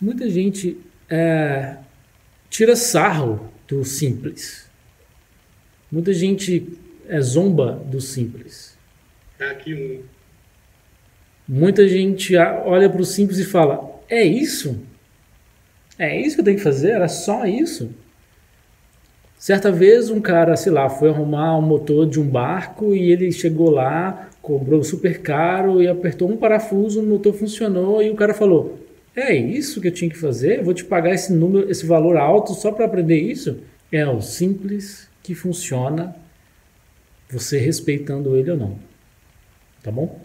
Muita gente é, tira sarro do simples. Muita gente é, zomba do simples. É aqui um. Muita gente olha para o simples e fala: É isso? É isso que eu tenho que fazer? Era só isso? Certa vez um cara, sei lá, foi arrumar o um motor de um barco e ele chegou lá, cobrou super caro e apertou um parafuso, o motor funcionou e o cara falou: "É isso que eu tinha que fazer? Eu vou te pagar esse número, esse valor alto só para aprender isso?" É o simples que funciona, você respeitando ele ou não. Tá bom?